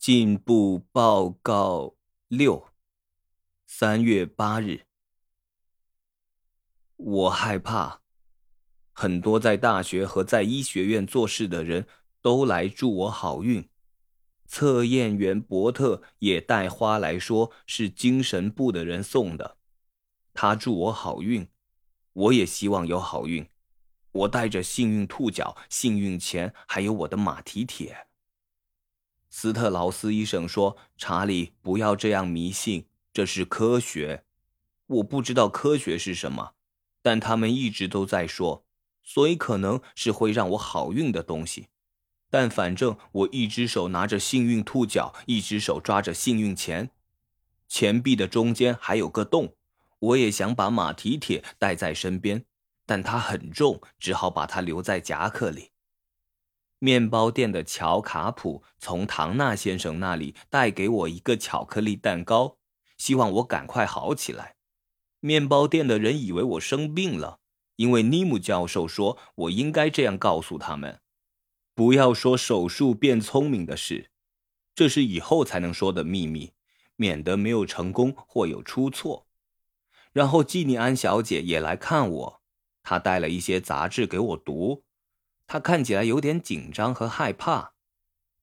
进步报告六，三月八日。我害怕，很多在大学和在医学院做事的人都来祝我好运。测验员伯特也带花来说是精神部的人送的，他祝我好运，我也希望有好运。我带着幸运兔角、幸运钱，还有我的马蹄铁。斯特劳斯医生说：“查理，不要这样迷信，这是科学。我不知道科学是什么，但他们一直都在说，所以可能是会让我好运的东西。但反正我一只手拿着幸运兔角，一只手抓着幸运钱，钱币的中间还有个洞。我也想把马蹄铁带在身边。”但它很重，只好把它留在夹克里。面包店的乔卡普从唐纳先生那里带给我一个巧克力蛋糕，希望我赶快好起来。面包店的人以为我生病了，因为尼姆教授说我应该这样告诉他们：不要说手术变聪明的事，这是以后才能说的秘密，免得没有成功或有出错。然后季尼安小姐也来看我。她带了一些杂志给我读，他看起来有点紧张和害怕。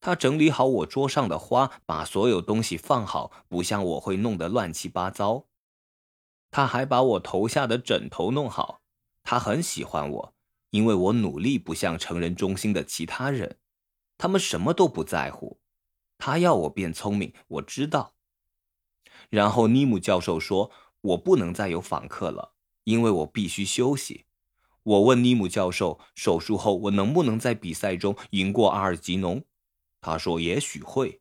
他整理好我桌上的花，把所有东西放好，不像我会弄得乱七八糟。他还把我头下的枕头弄好。他很喜欢我，因为我努力不像成人中心的其他人，他们什么都不在乎。他要我变聪明，我知道。然后尼姆教授说，我不能再有访客了，因为我必须休息。我问尼姆教授：“手术后我能不能在比赛中赢过阿尔吉农？”他说：“也许会。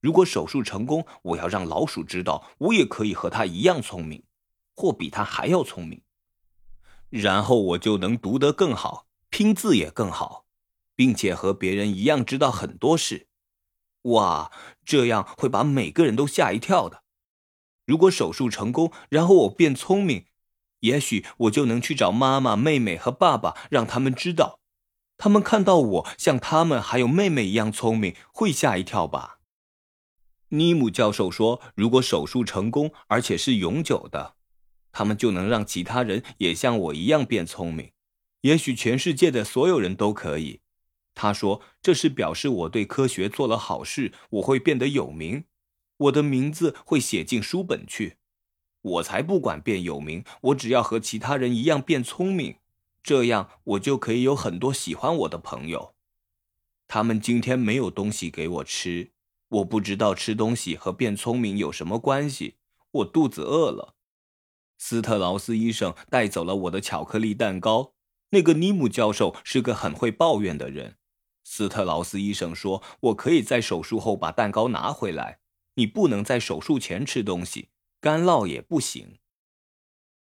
如果手术成功，我要让老鼠知道，我也可以和他一样聪明，或比他还要聪明。然后我就能读得更好，拼字也更好，并且和别人一样知道很多事。哇，这样会把每个人都吓一跳的。如果手术成功，然后我变聪明。”也许我就能去找妈妈、妹妹和爸爸，让他们知道，他们看到我像他们还有妹妹一样聪明，会吓一跳吧。尼姆教授说，如果手术成功，而且是永久的，他们就能让其他人也像我一样变聪明。也许全世界的所有人都可以。他说，这是表示我对科学做了好事，我会变得有名，我的名字会写进书本去。我才不管变有名，我只要和其他人一样变聪明，这样我就可以有很多喜欢我的朋友。他们今天没有东西给我吃，我不知道吃东西和变聪明有什么关系。我肚子饿了。斯特劳斯医生带走了我的巧克力蛋糕。那个尼姆教授是个很会抱怨的人。斯特劳斯医生说：“我可以在手术后把蛋糕拿回来，你不能在手术前吃东西。”干烙也不行。